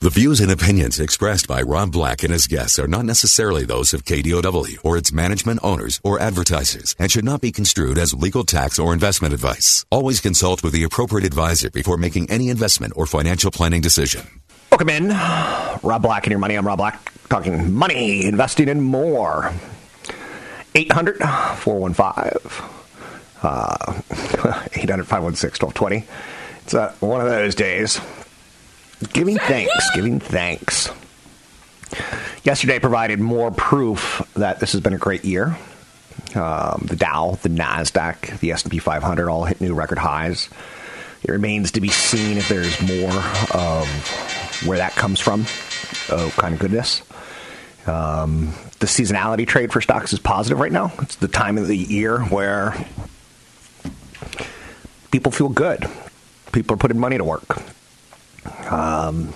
The views and opinions expressed by Rob Black and his guests are not necessarily those of KDOW or its management owners or advertisers and should not be construed as legal tax or investment advice. Always consult with the appropriate advisor before making any investment or financial planning decision. Welcome in. Rob Black and your money. I'm Rob Black, talking money, investing, and more. 800 415 uh, 800 516 1220. It's uh, one of those days. Giving thanks, giving thanks. Yesterday provided more proof that this has been a great year. Um, the Dow, the Nasdaq, the S&P 500 all hit new record highs. It remains to be seen if there's more of where that comes from. Oh, kind of goodness. Um, the seasonality trade for stocks is positive right now. It's the time of the year where people feel good. People are putting money to work. Um,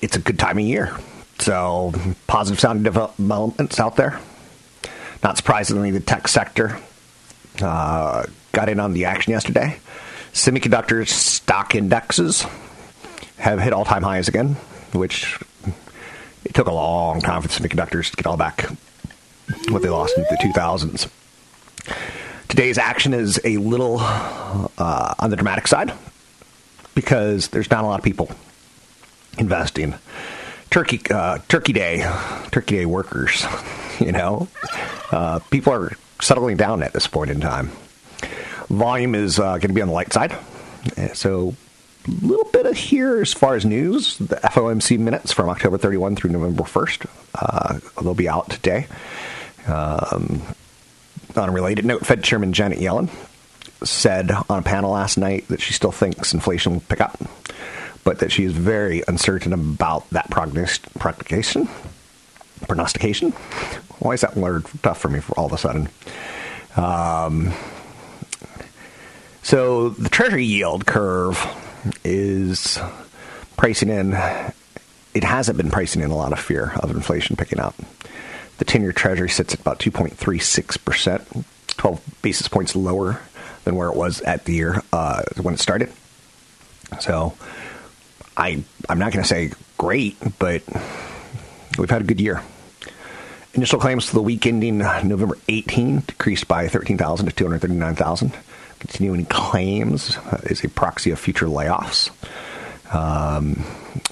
it's a good time of year. So, positive sounding developments out there. Not surprisingly, the tech sector uh, got in on the action yesterday. Semiconductor stock indexes have hit all time highs again, which it took a long time for the semiconductors to get all back what they lost in the 2000s. Today's action is a little uh, on the dramatic side because there's not a lot of people investing. Turkey uh, Turkey Day, Turkey Day workers, you know, uh, people are settling down at this point in time. Volume is uh, going to be on the light side, so a little bit of here as far as news. The FOMC minutes from October 31 through November 1st, uh, they'll be out today. Um, on a related note, Fed Chairman Janet Yellen said on a panel last night that she still thinks inflation will pick up, but that she is very uncertain about that prognostication. Prognostication? Why is that word tough for me for all of a sudden? Um, so the Treasury yield curve is pricing in. It hasn't been pricing in a lot of fear of inflation picking up. The 10 year Treasury sits at about 2.36%, 12 basis points lower than where it was at the year uh, when it started. So I, I'm not going to say great, but we've had a good year. Initial claims for the week ending November 18 decreased by 13,000 to 239,000. Continuing claims is a proxy of future layoffs. Um,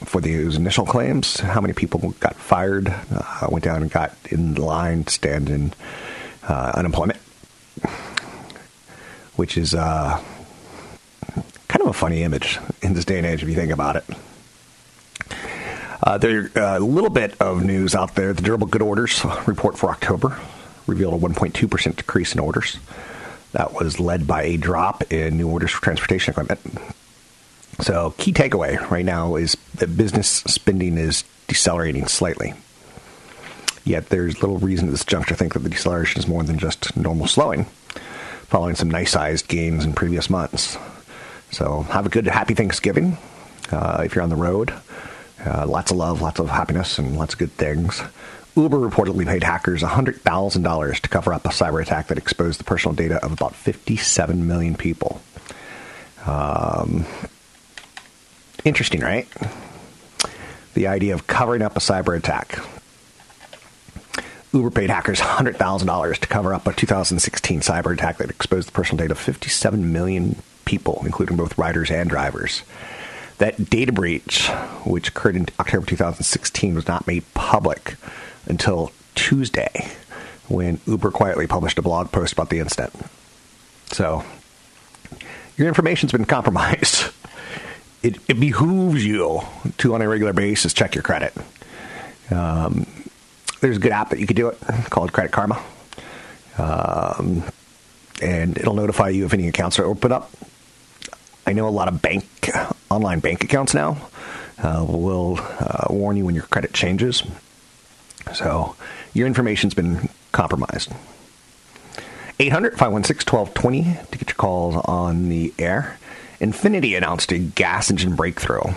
for those initial claims, how many people got fired, uh, went down and got in line, stand in uh, unemployment, which is uh, kind of a funny image in this day and age if you think about it. Uh, there's uh, a little bit of news out there. The durable good orders report for October revealed a 1.2% decrease in orders. That was led by a drop in new orders for transportation equipment. So, key takeaway right now is that business spending is decelerating slightly. Yet, there's little reason at this juncture to think that the deceleration is more than just normal slowing, following some nice sized gains in previous months. So, have a good, happy Thanksgiving uh, if you're on the road. Uh, lots of love, lots of happiness, and lots of good things. Uber reportedly paid hackers $100,000 to cover up a cyber attack that exposed the personal data of about 57 million people. Um, interesting, right? The idea of covering up a cyber attack. Uber paid hackers $100,000 to cover up a 2016 cyber attack that exposed the personal data of 57 million people, including both riders and drivers. That data breach, which occurred in October 2016, was not made public until Tuesday when Uber quietly published a blog post about the incident. So, your information's been compromised. It, it behooves you to, on a regular basis, check your credit. Um, there's a good app that you could do it called Credit Karma. Um, and it'll notify you if any accounts are open up. I know a lot of bank online bank accounts now uh, will uh, warn you when your credit changes. So your information's been compromised. 800 516 1220 to get your calls on the air. Infiniti announced a gas engine breakthrough.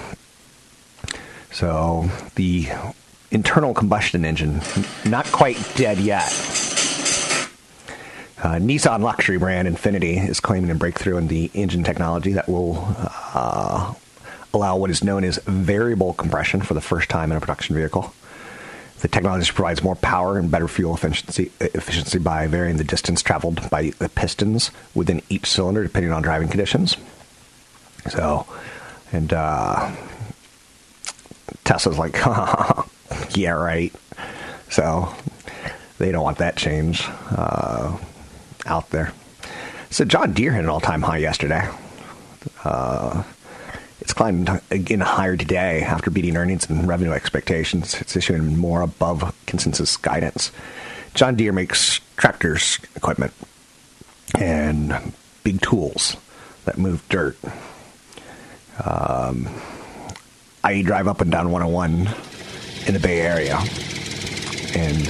So the internal combustion engine, not quite dead yet. Uh, Nissan luxury brand Infiniti is claiming a breakthrough in the engine technology that will uh, allow what is known as variable compression for the first time in a production vehicle. The technology provides more power and better fuel efficiency, efficiency by varying the distance traveled by the pistons within each cylinder, depending on driving conditions. So, and uh, Tesla's like, yeah, right. So they don't want that change uh, out there. So John Deere hit an all-time high yesterday. Uh, it's climbed again higher today after beating earnings and revenue expectations. It's issuing more above consensus guidance. John Deere makes tractors, equipment, and big tools that move dirt. Um, I drive up and down 101 in the Bay Area, and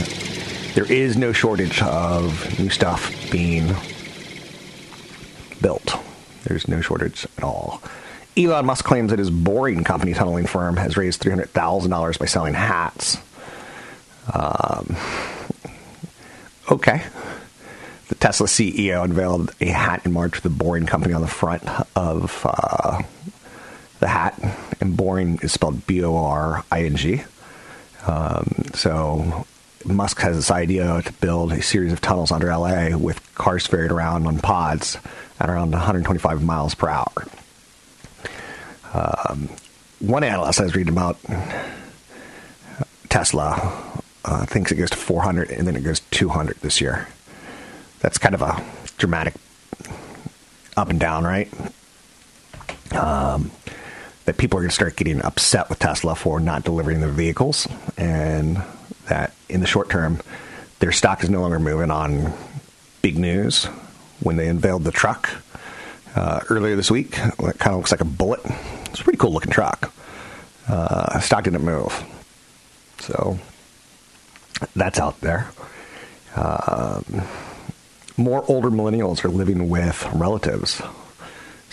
there is no shortage of new stuff being built. There's no shortage at all. Elon Musk claims that his boring company tunneling firm has raised $300,000 by selling hats. Um, okay. The Tesla CEO unveiled a hat in March with the Boring Company on the front of uh, the hat, and Boring is spelled B O R I N G. Um, so Musk has this idea to build a series of tunnels under LA with cars ferried around on pods at around 125 miles per hour. Um, one analyst I was reading about Tesla uh, thinks it goes to 400 and then it goes 200 this year. That's kind of a dramatic up and down, right? Um, that people are going to start getting upset with Tesla for not delivering their vehicles, and that in the short term, their stock is no longer moving on big news. When they unveiled the truck uh, earlier this week, it kind of looks like a bullet it's a pretty cool looking truck. Uh, stock didn't move. So that's out there. Um, more older millennials are living with relatives.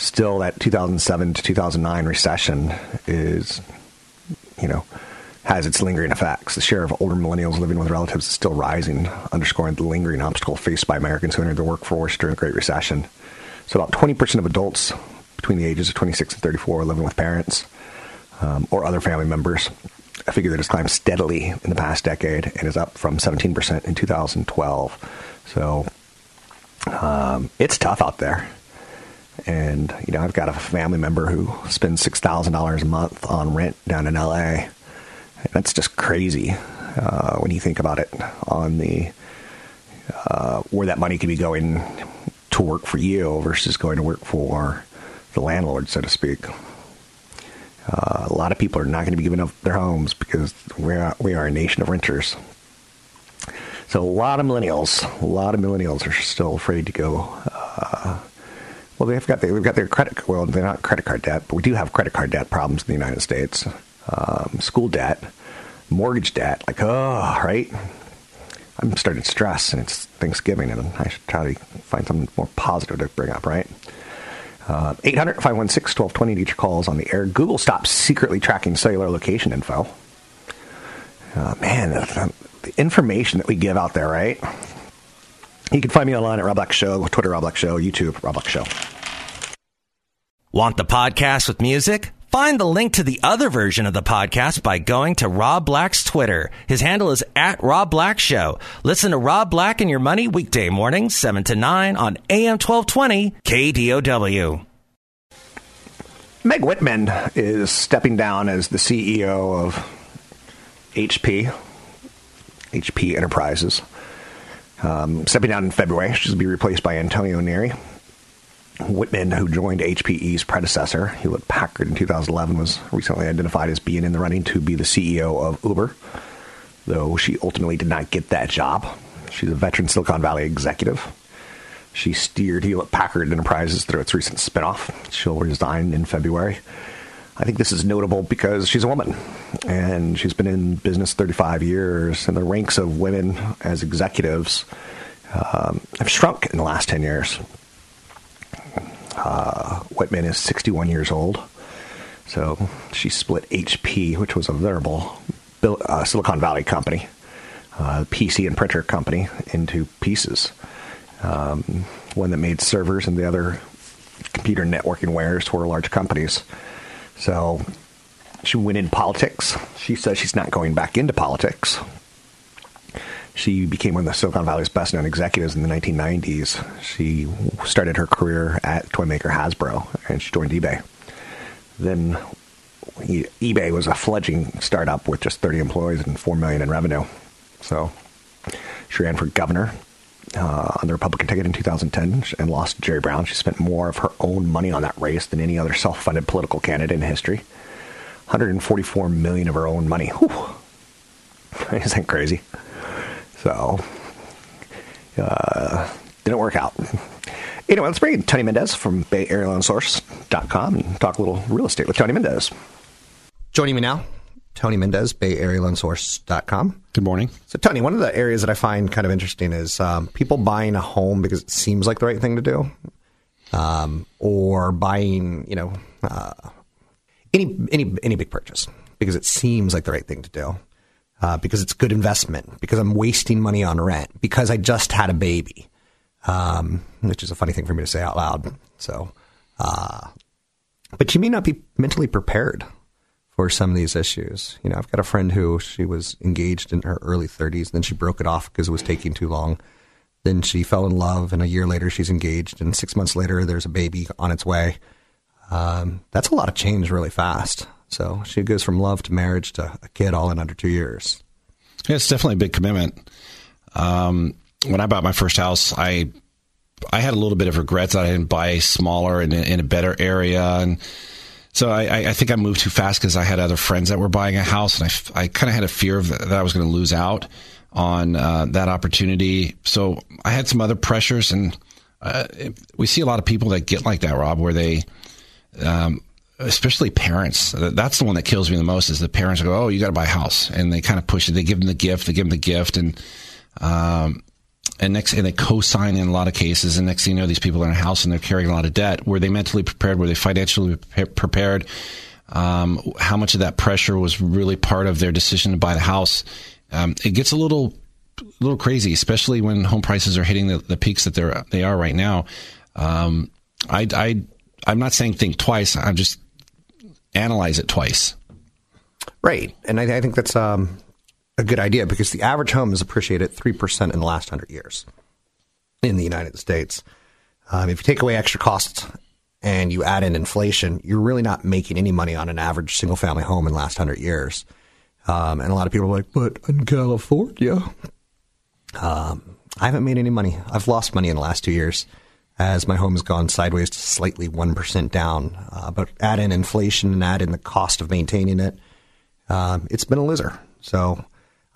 Still, that 2007 to 2009 recession is, you know, has its lingering effects. The share of older millennials living with relatives is still rising, underscoring the lingering obstacle faced by Americans who entered the workforce during the Great Recession. So, about 20% of adults between the ages of 26 and 34 are living with parents um, or other family members. A figure that has climbed steadily in the past decade and is up from 17% in 2012. So um, it's tough out there. And, you know, I've got a family member who spends $6,000 a month on rent down in LA. That's just crazy uh, when you think about it on the uh, where that money could be going to work for you versus going to work for the landlord, so to speak. Uh, a lot of people are not going to be giving up their homes because we are, we are a nation of renters. So a lot of millennials, a lot of millennials are still afraid to go. Uh, well, they've got they've got their credit. Well, they're not credit card debt, but we do have credit card debt problems in the United States. Um, school debt, mortgage debt. Like, oh, right. I'm starting to stress, and it's Thanksgiving, and I should try to find something more positive to bring up, right? Uh, 800 516 1220 to get your calls on the air. Google stops secretly tracking cellular location info. Uh, man, the, the, information that we give out there, right? You can find me online at Rob Black Show, Twitter Rob Black Show, YouTube Rob Black Show. Want the podcast with music? Find the link to the other version of the podcast by going to Rob Black's Twitter. His handle is at Rob Black Show. Listen to Rob Black and Your Money weekday mornings, 7 to 9 on AM 1220 KDOW. Meg Whitman is stepping down as the CEO of HP, HP Enterprises. Um, stepping down in February. She'll be replaced by Antonio Neri. Whitman, who joined HPE's predecessor, Hewlett Packard in 2011, was recently identified as being in the running to be the CEO of Uber, though she ultimately did not get that job. She's a veteran Silicon Valley executive. She steered Hewlett Packard Enterprises through its recent spinoff. She'll resign in February. I think this is notable because she's a woman and she's been in business 35 years, and the ranks of women as executives um, have shrunk in the last 10 years. Uh, Whitman is 61 years old, so she split HP, which was a veritable uh, Silicon Valley company, uh, PC and printer company, into pieces. Um, one that made servers and the other computer networking wares for large companies. So she went in politics. She says she's not going back into politics. She became one of the Silicon Valley's best known executives in the 1990s. She started her career at toy maker Hasbro and she joined eBay. Then eBay was a fledgling startup with just 30 employees and 4 million in revenue. So she ran for governor uh, on the Republican ticket in 2010 and lost to Jerry Brown. She spent more of her own money on that race than any other self-funded political candidate in history. 144 million of her own money. Whew. Isn't that crazy? So, uh, didn't work out. Anyway, let's bring in Tony Mendez from BayAreaLoanSource.com and talk a little real estate with Tony Mendez. Joining me now, Tony Mendez, BayAreaLoanSource.com. Good morning. So, Tony, one of the areas that I find kind of interesting is um, people buying a home because it seems like the right thing to do, um, or buying, you know, uh, any any any big purchase because it seems like the right thing to do, uh, because it's good investment, because I'm wasting money on rent, because I just had a baby, um, which is a funny thing for me to say out loud. So, uh, but you may not be mentally prepared for some of these issues. You know, I've got a friend who she was engaged in her early 30s, then she broke it off because it was taking too long. Then she fell in love, and a year later she's engaged, and six months later there's a baby on its way. Um, that's a lot of change really fast. So she goes from love to marriage to a kid all in under two years. Yeah, it's definitely a big commitment. Um, when I bought my first house, I I had a little bit of regrets that I didn't buy smaller and in a better area and so I, I think I moved too fast because I had other friends that were buying a house, and I, I kind of had a fear of that, I was going to lose out on uh, that opportunity. So I had some other pressures, and uh, we see a lot of people that get like that, Rob, where they, um, especially parents. That's the one that kills me the most. Is the parents go, "Oh, you got to buy a house," and they kind of push it. They give them the gift. They give them the gift, and um, and next and they co-sign in a lot of cases and next thing you know these people are in a house and they're carrying a lot of debt. Were they mentally prepared? Were they financially prepared? Um, how much of that pressure was really part of their decision to buy the house? Um, it gets a little little crazy especially when home prices are hitting the, the peaks that they're they are right now. Um, I, I I'm not saying think twice. I'm just analyze it twice. Right. And I, I think that's um a good idea because the average home has appreciated 3% in the last 100 years in the United States. Um, if you take away extra costs and you add in inflation, you're really not making any money on an average single family home in the last 100 years. Um, and a lot of people are like, but in California, um, I haven't made any money. I've lost money in the last two years as my home has gone sideways to slightly 1% down. Uh, but add in inflation and add in the cost of maintaining it, um, it's been a loser. So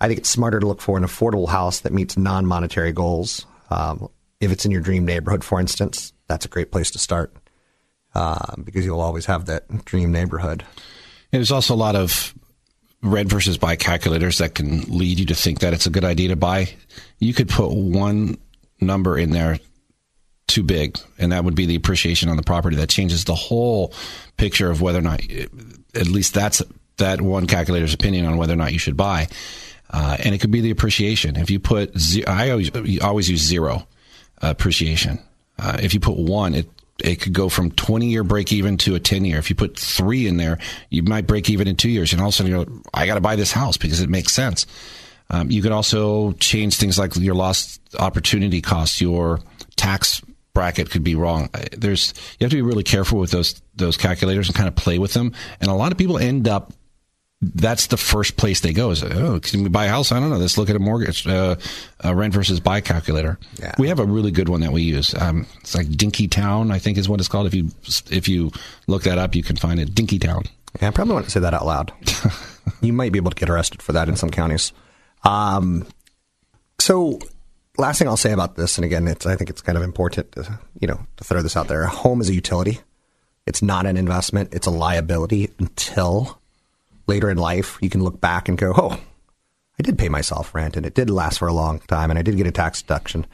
I think it's smarter to look for an affordable house that meets non monetary goals. Um, if it's in your dream neighborhood, for instance, that's a great place to start uh, because you'll always have that dream neighborhood. And there's also a lot of rent versus buy calculators that can lead you to think that it's a good idea to buy. You could put one number in there too big, and that would be the appreciation on the property. That changes the whole picture of whether or not, at least that's that one calculator's opinion on whether or not you should buy. Uh, and it could be the appreciation. If you put, ze- I always, always use zero appreciation. Uh, if you put one, it it could go from 20 year break even to a 10 year. If you put three in there, you might break even in two years. And all of a sudden you're like, I got to buy this house because it makes sense. Um, you could also change things like your lost opportunity cost, your tax bracket could be wrong. Uh, there's, you have to be really careful with those, those calculators and kind of play with them. And a lot of people end up that's the first place they go. Is oh can we buy a house? I don't know. Let's look at a mortgage uh, a rent versus buy calculator. Yeah. we have a really good one that we use. Um, it's like dinky town i think is what it's called. If you if you look that up you can find it. Dinky town. Yeah i probably want to say that out loud. You might be able to get arrested for that in some counties. Um, so last thing i'll say about this and again it's i think it's kind of important to you know to throw this out there. A home is a utility. It's not an investment, it's a liability until later in life you can look back and go, oh, I did pay myself rent and it did last for a long time and I did get a tax deduction.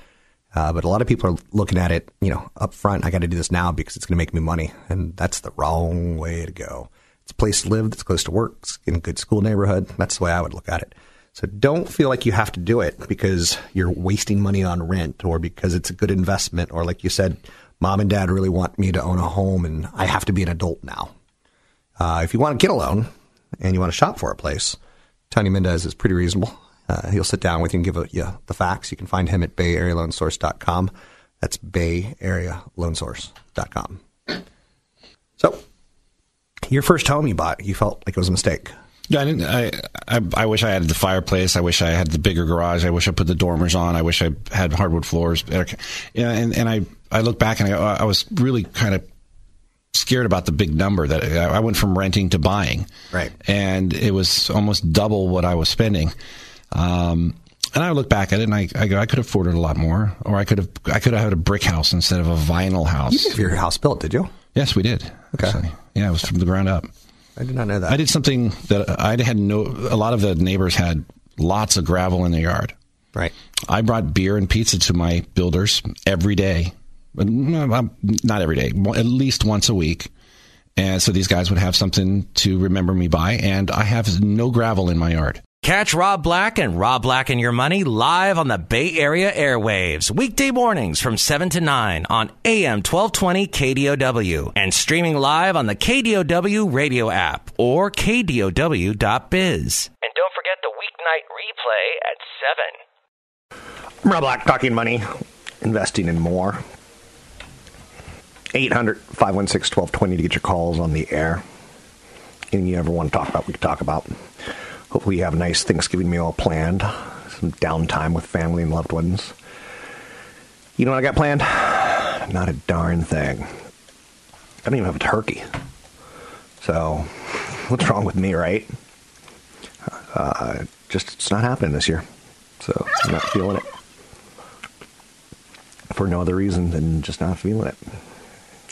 Uh, but a lot of people are looking at it, you know, up front. I got to do this now because it's going to make me money. And that's the wrong way to go. It's a place to live that's close to work, it's in a good school neighborhood. That's the way I would look at it. So don't feel like you have to do it because you're wasting money on rent or because it's a good investment or like you said, mom and dad really want me to own a home and I have to be an adult now. Uh, if you want to get a loan and you want to shop for a place, Tony Mendez is pretty reasonable. Uh, he'll sit down with you and give you the facts. You can find him at bayarealoansource.com. That's bayarealoansource.com. So, your first home you bought, you felt like it was a mistake. Yeah, I didn't. I, I, I wish I had the fireplace. I wish I had the bigger garage. I wish I put the dormers on. I wish I had hardwood floors. Yeah, and and I I look back and I, I was really kind of scared about the big number that I went from renting to buying. Right. And it was almost double what I was spending. Um, and I look back at it and I, I go, I could have afforded a lot more, or I could have, I could have had a brick house instead of a vinyl house. You did have your house built, did you? Yes, we did. Okay. Actually. Yeah, it was from the ground up. I did not know that. I did something that I had no, a lot of the neighbors had lots of gravel in their yard. Right. I brought beer and pizza to my builders every day. Not every day, at least once a week. And so these guys would have something to remember me by. And I have no gravel in my yard. Catch Rob Black and Rob Black and Your Money live on the Bay Area airwaves, weekday mornings from 7 to 9 on AM 1220 KDOW and streaming live on the KDOW radio app or KDOW.biz. And don't forget the weeknight replay at 7. Rob Black talking money, investing in more. 800 516 1220 to get your calls on the air. Anything you ever want to talk about, we can talk about. Hopefully, you have a nice Thanksgiving meal planned, some downtime with family and loved ones. You know what I got planned? Not a darn thing. I don't even have a turkey. So, what's wrong with me, right? Uh, just, it's not happening this year. So, I'm not feeling it. For no other reason than just not feeling it.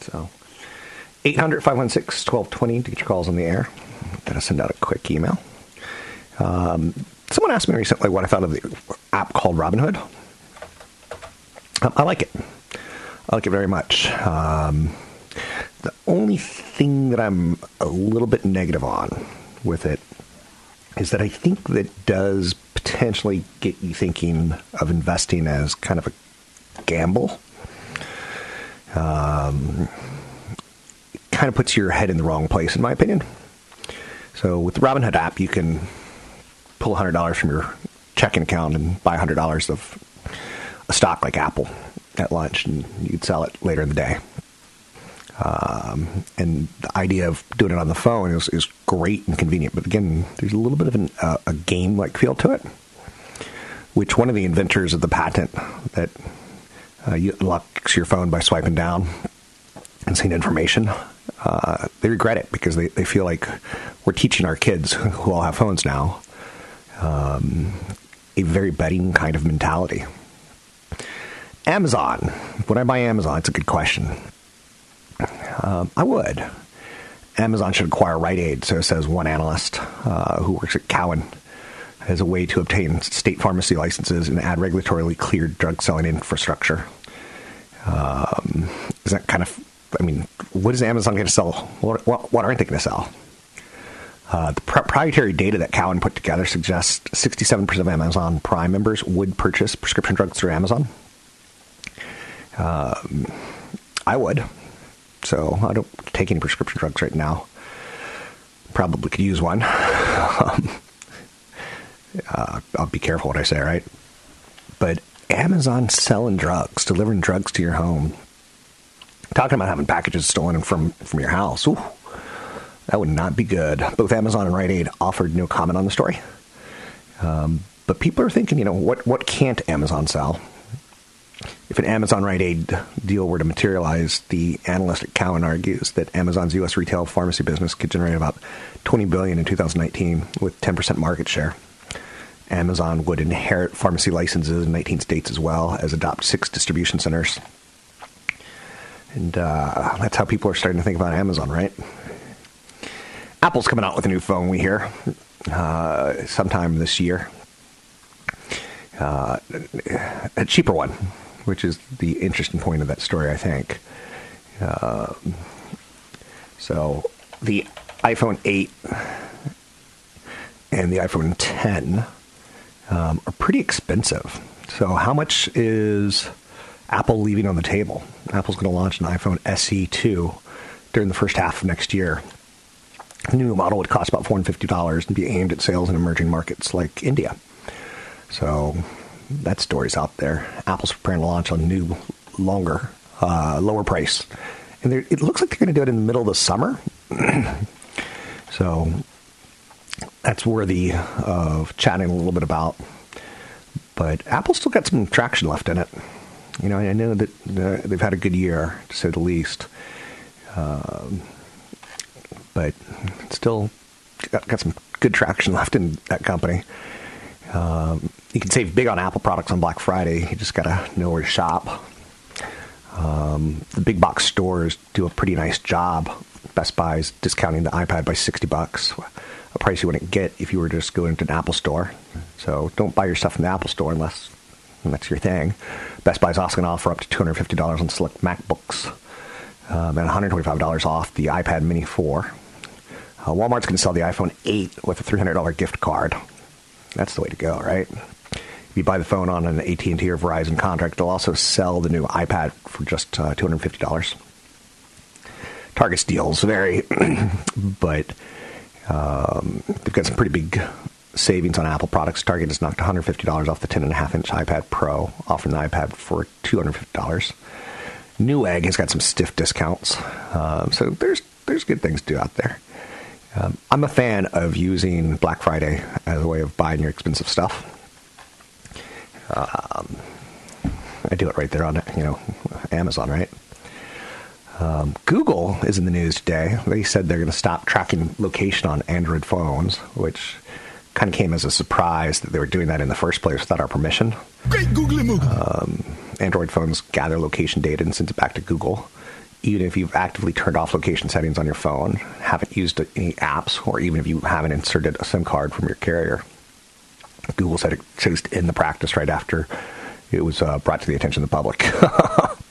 So, 800 516 1220 to get your calls on the air. Gotta send out a quick email. Um, someone asked me recently what I thought of the app called Robinhood. Um, I like it. I like it very much. Um, the only thing that I'm a little bit negative on with it is that I think that does potentially get you thinking of investing as kind of a gamble. Um, kind of puts your head in the wrong place, in my opinion. So with the Robinhood app, you can pull $100 from your checking account and buy $100 of a stock like Apple at lunch, and you'd sell it later in the day. Um, and the idea of doing it on the phone is, is great and convenient. But again, there's a little bit of an, uh, a game like feel to it, which one of the inventors of the patent that uh, you unlocks your phone by swiping down and seeing information, uh, they regret it because they, they feel like we're teaching our kids who all have phones now um, a very betting kind of mentality. Amazon. Would I buy Amazon? It's a good question. Um, I would. Amazon should acquire Rite Aid, so says one analyst uh, who works at Cowen, as a way to obtain state pharmacy licenses and add regulatorily cleared drug selling infrastructure. Um, is that kind of, I mean, what is Amazon going to sell? What, what, what aren't they going to sell? Uh, the proprietary data that Cowen put together suggests 67% of Amazon Prime members would purchase prescription drugs through Amazon. Um, I would. So I don't take any prescription drugs right now. Probably could use one. uh, I'll be careful what I say, right? But Amazon selling drugs, delivering drugs to your home, talking about having packages stolen from from your house. Ooh, that would not be good. Both Amazon and Rite Aid offered no comment on the story. Um, but people are thinking, you know, what, what can't Amazon sell? If an Amazon Rite Aid deal were to materialize, the analyst at Cowen argues that Amazon's U.S. retail pharmacy business could generate about 20 billion in 2019 with 10% market share. Amazon would inherit pharmacy licenses in 19 states as well as adopt six distribution centers. And uh, that's how people are starting to think about Amazon, right? Apple's coming out with a new phone, we hear, uh, sometime this year. Uh, a cheaper one, which is the interesting point of that story, I think. Uh, so the iPhone 8 and the iPhone 10 um, are pretty expensive. So, how much is Apple leaving on the table? Apple's going to launch an iPhone SE2 during the first half of next year. The new model would cost about $450 and be aimed at sales in emerging markets like India. So, that story's out there. Apple's preparing to launch a new, longer, uh, lower price. And it looks like they're going to do it in the middle of the summer. so, that's worthy of chatting a little bit about. But Apple's still got some traction left in it. You know, I know that uh, they've had a good year, to say the least. Um, but still got, got, some good traction left in that company. Um, you can save big on Apple products on Black Friday. You just got to know where to shop. Um, the big box stores do a pretty nice job. Best Buy's discounting the iPad by 60 bucks price you wouldn't get if you were just going to an Apple store. So don't buy your stuff in the Apple store unless that's your thing. Best Buy's also going to offer up to $250 on select MacBooks um, and $125 off the iPad Mini 4. Uh, Walmart's going to sell the iPhone 8 with a $300 gift card. That's the way to go, right? If you buy the phone on an AT&T or Verizon contract, they'll also sell the new iPad for just uh, $250. Target's deals vary, but um, they've got some pretty big savings on Apple products. Target has knocked $150 off the 10.5 inch iPad Pro, offering the iPad for $250. Newegg has got some stiff discounts. Um, so there's there's good things to do out there. Um, I'm a fan of using Black Friday as a way of buying your expensive stuff. Um, I do it right there on you know Amazon, right? Um, Google is in the news today. They said they're going to stop tracking location on Android phones, which kind of came as a surprise that they were doing that in the first place without our permission. Great googly um, Android phones gather location data and send it back to Google. Even if you've actively turned off location settings on your phone, haven't used any apps, or even if you haven't inserted a SIM card from your carrier, Google said it chose in the practice right after it was uh, brought to the attention of the public.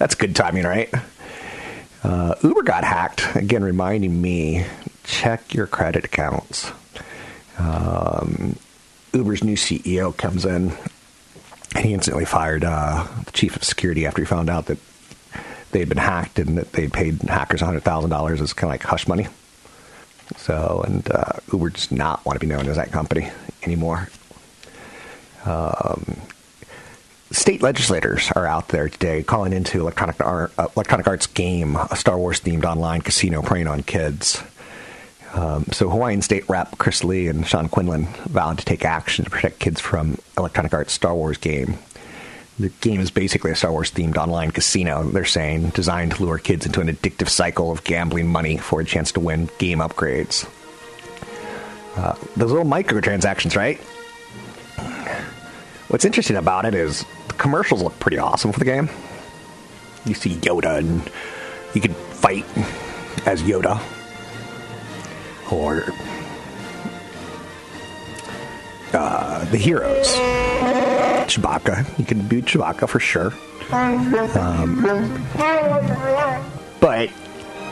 That's good timing, right? Uh, Uber got hacked. Again, reminding me check your credit accounts. Um, Uber's new CEO comes in and he instantly fired uh, the chief of security after he found out that they had been hacked and that they paid hackers $100,000 as kind of like hush money. So, and uh, Uber does not want to be known as that company anymore. Um, state legislators are out there today calling into Electronic, Art, uh, Electronic Arts game, a Star Wars themed online casino preying on kids. Um, so Hawaiian State Rep Chris Lee and Sean Quinlan vowed to take action to protect kids from Electronic Arts Star Wars game. The game is basically a Star Wars themed online casino, they're saying, designed to lure kids into an addictive cycle of gambling money for a chance to win game upgrades. Uh, those little microtransactions, right? What's interesting about it is commercials look pretty awesome for the game. You see Yoda, and you can fight as Yoda, or uh, the heroes. Chewbacca, you can be Chewbacca for sure. Um, but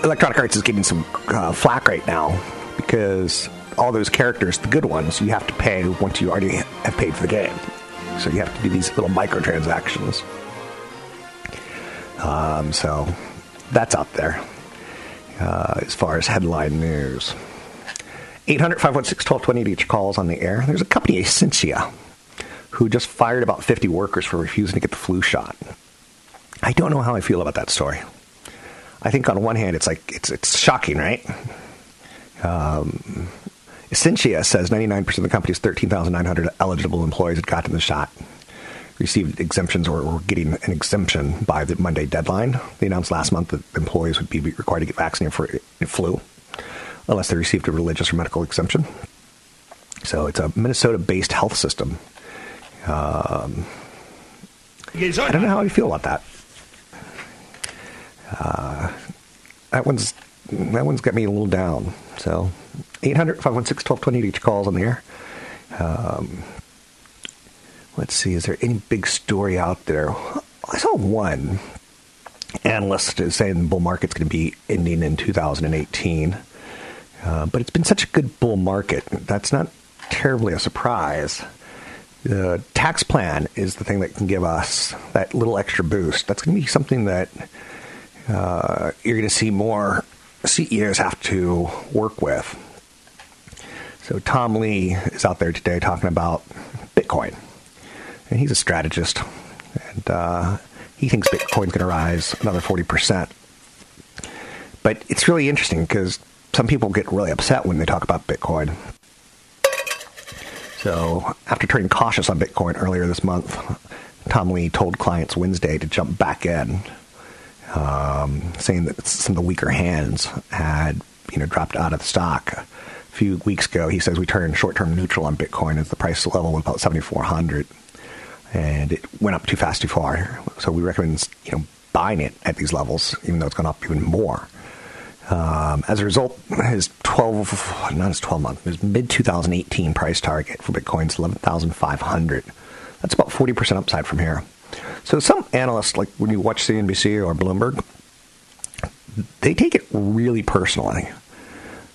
Electronic Arts is getting some uh, flack right now because all those characters, the good ones, you have to pay once you already have paid for the game. So you have to do these little microtransactions. Um, so that's out there uh, as far as headline news. 800 516 1220 to calls on the air. There's a company, Essentia, who just fired about 50 workers for refusing to get the flu shot. I don't know how I feel about that story. I think on one hand, it's like it's it's shocking, right? Um, Essentia says 99% of the company's 13,900 eligible employees had gotten the shot, received exemptions or were getting an exemption by the Monday deadline. They announced last month that employees would be required to get vaccinated for flu unless they received a religious or medical exemption. So it's a Minnesota based health system. Um, I don't know how you feel about that. Uh, that one's that one's got me a little down. So 800 516 1220 each calls on the air. Um, let's see, is there any big story out there? I saw one analyst saying the bull market's going to be ending in 2018. Uh, but it's been such a good bull market. That's not terribly a surprise. The tax plan is the thing that can give us that little extra boost. That's going to be something that uh, you're going to see more CEOs have to work with. So Tom Lee is out there today talking about Bitcoin, and he's a strategist, and uh, he thinks Bitcoin's going to rise another forty percent. But it's really interesting because some people get really upset when they talk about Bitcoin. So after turning cautious on Bitcoin earlier this month, Tom Lee told clients Wednesday to jump back in um, saying that some of the weaker hands had you know dropped out of the stock. Few weeks ago, he says we turned short-term neutral on Bitcoin as the price level was about 7,400, and it went up too fast, too far. So we recommend you know buying it at these levels, even though it's gone up even more. Um, as a result, his 12, not his 12 month, his mid 2018 price target for Bitcoin is 11,500. That's about 40% upside from here. So some analysts, like when you watch CNBC or Bloomberg, they take it really personally.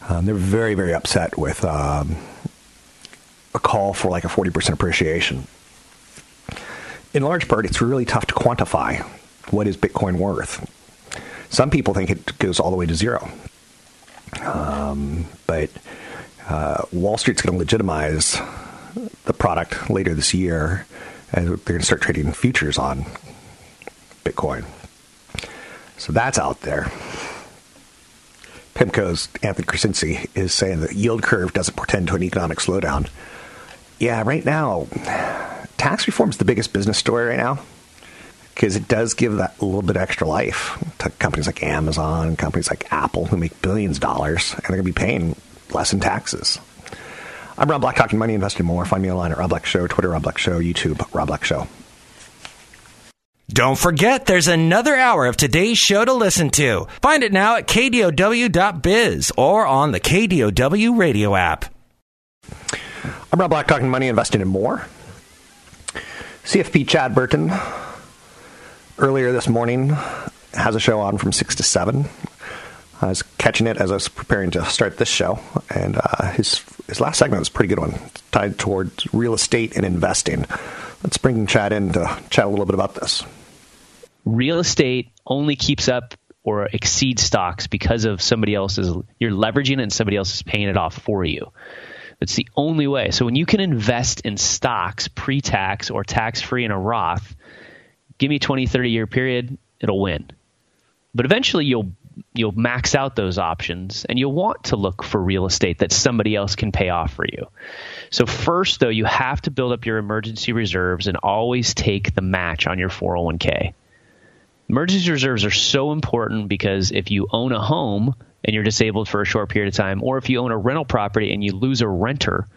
Um, they're very, very upset with um, a call for like a 40% appreciation. In large part, it's really tough to quantify what is Bitcoin worth. Some people think it goes all the way to zero. Um, but uh, Wall Street's going to legitimize the product later this year and they're going to start trading futures on Bitcoin. So that's out there. PIMCO's Anthony Crescenzi is saying the yield curve doesn't portend to an economic slowdown. Yeah, right now, tax reform is the biggest business story right now because it does give that little bit extra life to companies like Amazon, companies like Apple, who make billions of dollars, and they're going to be paying less in taxes. I'm Rob Black, talking money, investing more. Find me online at Rob Black Show, Twitter, Rob Black Show, YouTube, Rob Black Show. Don't forget, there's another hour of today's show to listen to. Find it now at kdow.biz or on the KDOW radio app. I'm Rob Black, talking money, investing, and more. CFP Chad Burton earlier this morning has a show on from 6 to 7. I was catching it as I was preparing to start this show, and uh, his his last segment was a pretty good one, tied towards real estate and investing. Let's bring Chad in to chat a little bit about this. Real estate only keeps up or exceeds stocks because of somebody else's. You're leveraging it, and somebody else is paying it off for you. That's the only way. So when you can invest in stocks pre-tax or tax-free in a Roth, give me a 20, 30 year period, it'll win. But eventually you'll you'll max out those options and you'll want to look for real estate that somebody else can pay off for you. So first though, you have to build up your emergency reserves and always take the match on your 401k. Emergency reserves are so important because if you own a home and you're disabled for a short period of time or if you own a rental property and you lose a renter,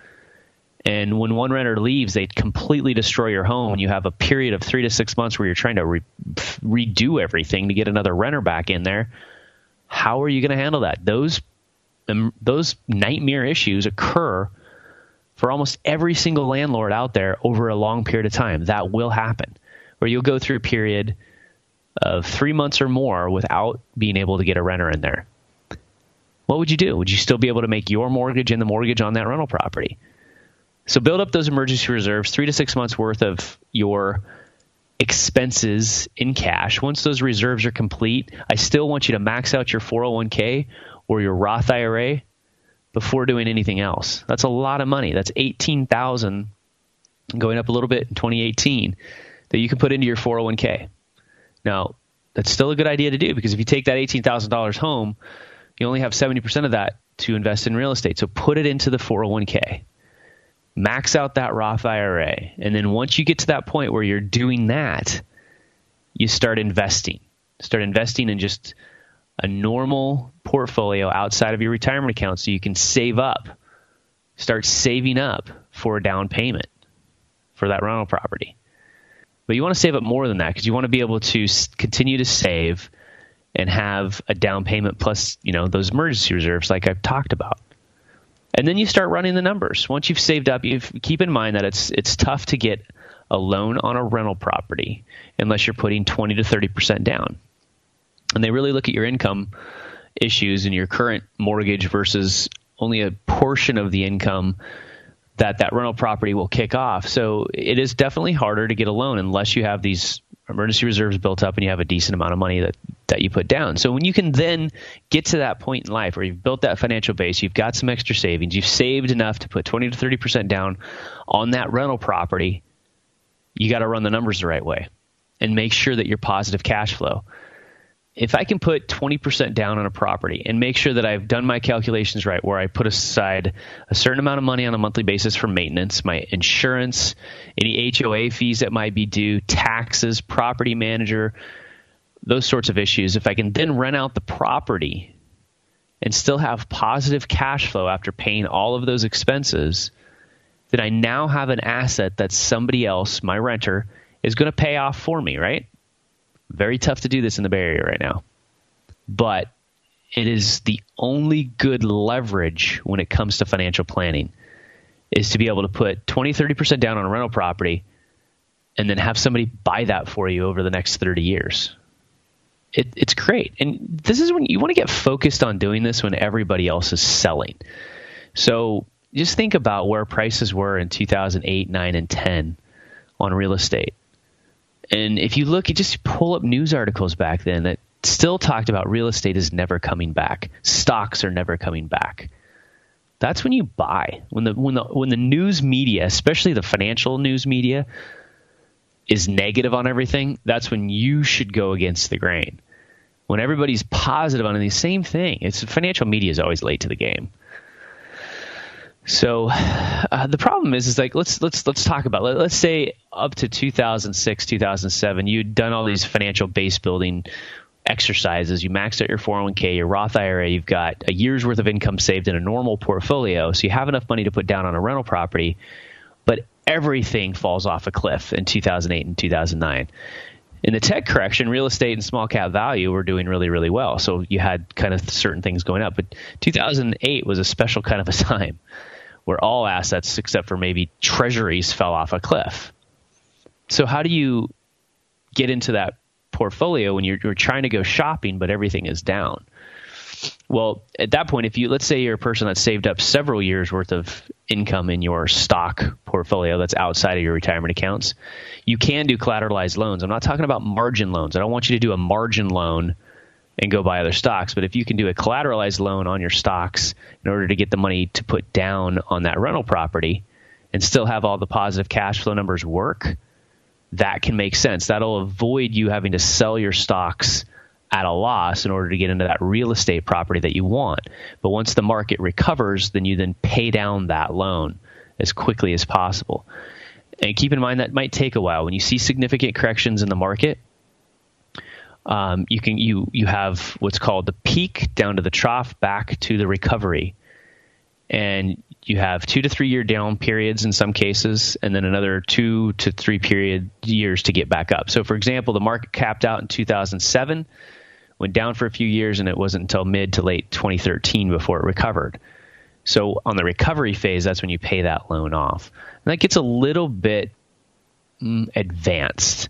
and when one renter leaves, they completely destroy your home. And you have a period of three to six months where you're trying to re- redo everything to get another renter back in there. How are you going to handle that? Those those nightmare issues occur for almost every single landlord out there over a long period of time. That will happen, where you'll go through a period of three months or more without being able to get a renter in there. What would you do? Would you still be able to make your mortgage and the mortgage on that rental property? So build up those emergency reserves, three to six months worth of your expenses in cash. Once those reserves are complete, I still want you to max out your 401k or your Roth IRA before doing anything else. That's a lot of money. That's 18,000 going up a little bit in 2018 that you can put into your 401k. Now, that's still a good idea to do because if you take that $18,000 home, you only have 70% of that to invest in real estate. So put it into the 401k max out that Roth IRA. And then once you get to that point where you're doing that, you start investing. Start investing in just a normal portfolio outside of your retirement account so you can save up. Start saving up for a down payment for that rental property. But you want to save up more than that because you want to be able to continue to save and have a down payment plus, you know, those emergency reserves like I've talked about. And then you start running the numbers. Once you've saved up, you keep in mind that it's it's tough to get a loan on a rental property unless you're putting 20 to 30% down. And they really look at your income issues and your current mortgage versus only a portion of the income that that rental property will kick off. So it is definitely harder to get a loan unless you have these emergency reserves built up and you have a decent amount of money that, that you put down. So when you can then get to that point in life where you've built that financial base, you've got some extra savings, you've saved enough to put 20 to 30% down on that rental property, you got to run the numbers the right way and make sure that you're positive cash flow if I can put 20% down on a property and make sure that I've done my calculations right, where I put aside a certain amount of money on a monthly basis for maintenance, my insurance, any HOA fees that might be due, taxes, property manager, those sorts of issues, if I can then rent out the property and still have positive cash flow after paying all of those expenses, then I now have an asset that somebody else, my renter, is going to pay off for me, right? Very tough to do this in the Bay Area right now. But it is the only good leverage when it comes to financial planning is to be able to put 20, 30% down on a rental property and then have somebody buy that for you over the next 30 years. It, it's great. And this is when you want to get focused on doing this when everybody else is selling. So just think about where prices were in 2008, 9, and 10 on real estate. And if you look, you just pull up news articles back then that still talked about real estate is never coming back. Stocks are never coming back. That's when you buy. When the when the when the news media, especially the financial news media, is negative on everything, that's when you should go against the grain. When everybody's positive on the same thing, it's financial media is always late to the game. So uh, the problem is, is like let's let's let's talk about let, us say up to 2006, 2007, you'd done all these financial base building exercises. You maxed out your 401k, your Roth IRA. You've got a year's worth of income saved in a normal portfolio, so you have enough money to put down on a rental property. But everything falls off a cliff in 2008 and 2009 in the tech correction, real estate and small cap value were doing really, really well. So you had kind of certain things going up. But 2008 was a special kind of a time where all assets except for maybe treasuries fell off a cliff. So how do you get into that portfolio when you're, you're trying to go shopping but everything is down? Well, at that point, if you let's say you're a person that saved up several years worth of income in your stock portfolio that's outside of your retirement accounts, you can do collateralized loans. I'm not talking about margin loans. I don't want you to do a margin loan and go buy other stocks. But if you can do a collateralized loan on your stocks in order to get the money to put down on that rental property and still have all the positive cash flow numbers work, that can make sense. That'll avoid you having to sell your stocks at a loss in order to get into that real estate property that you want. But once the market recovers, then you then pay down that loan as quickly as possible. And keep in mind that might take a while. When you see significant corrections in the market, um, you can you you have what's called the peak down to the trough back to the recovery and you have two to three year down periods in some cases and then another two to three period years to get back up so for example the market capped out in 2007 went down for a few years and it wasn't until mid to late 2013 before it recovered so on the recovery phase that's when you pay that loan off and that gets a little bit mm, advanced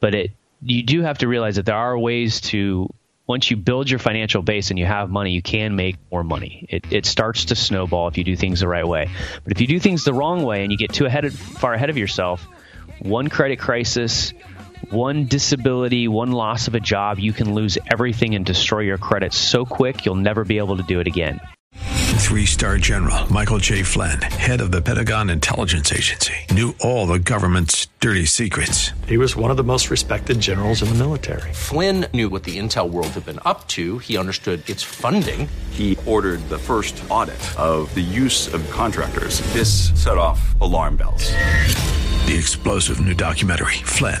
but it you do have to realize that there are ways to once you build your financial base and you have money, you can make more money. It, it starts to snowball if you do things the right way. But if you do things the wrong way and you get too ahead of, far ahead of yourself, one credit crisis, one disability, one loss of a job, you can lose everything and destroy your credit so quick you'll never be able to do it again. Three star general Michael J. Flynn, head of the Pentagon Intelligence Agency, knew all the government's dirty secrets. He was one of the most respected generals in the military. Flynn knew what the intel world had been up to, he understood its funding. He ordered the first audit of the use of contractors. This set off alarm bells. The explosive new documentary, Flynn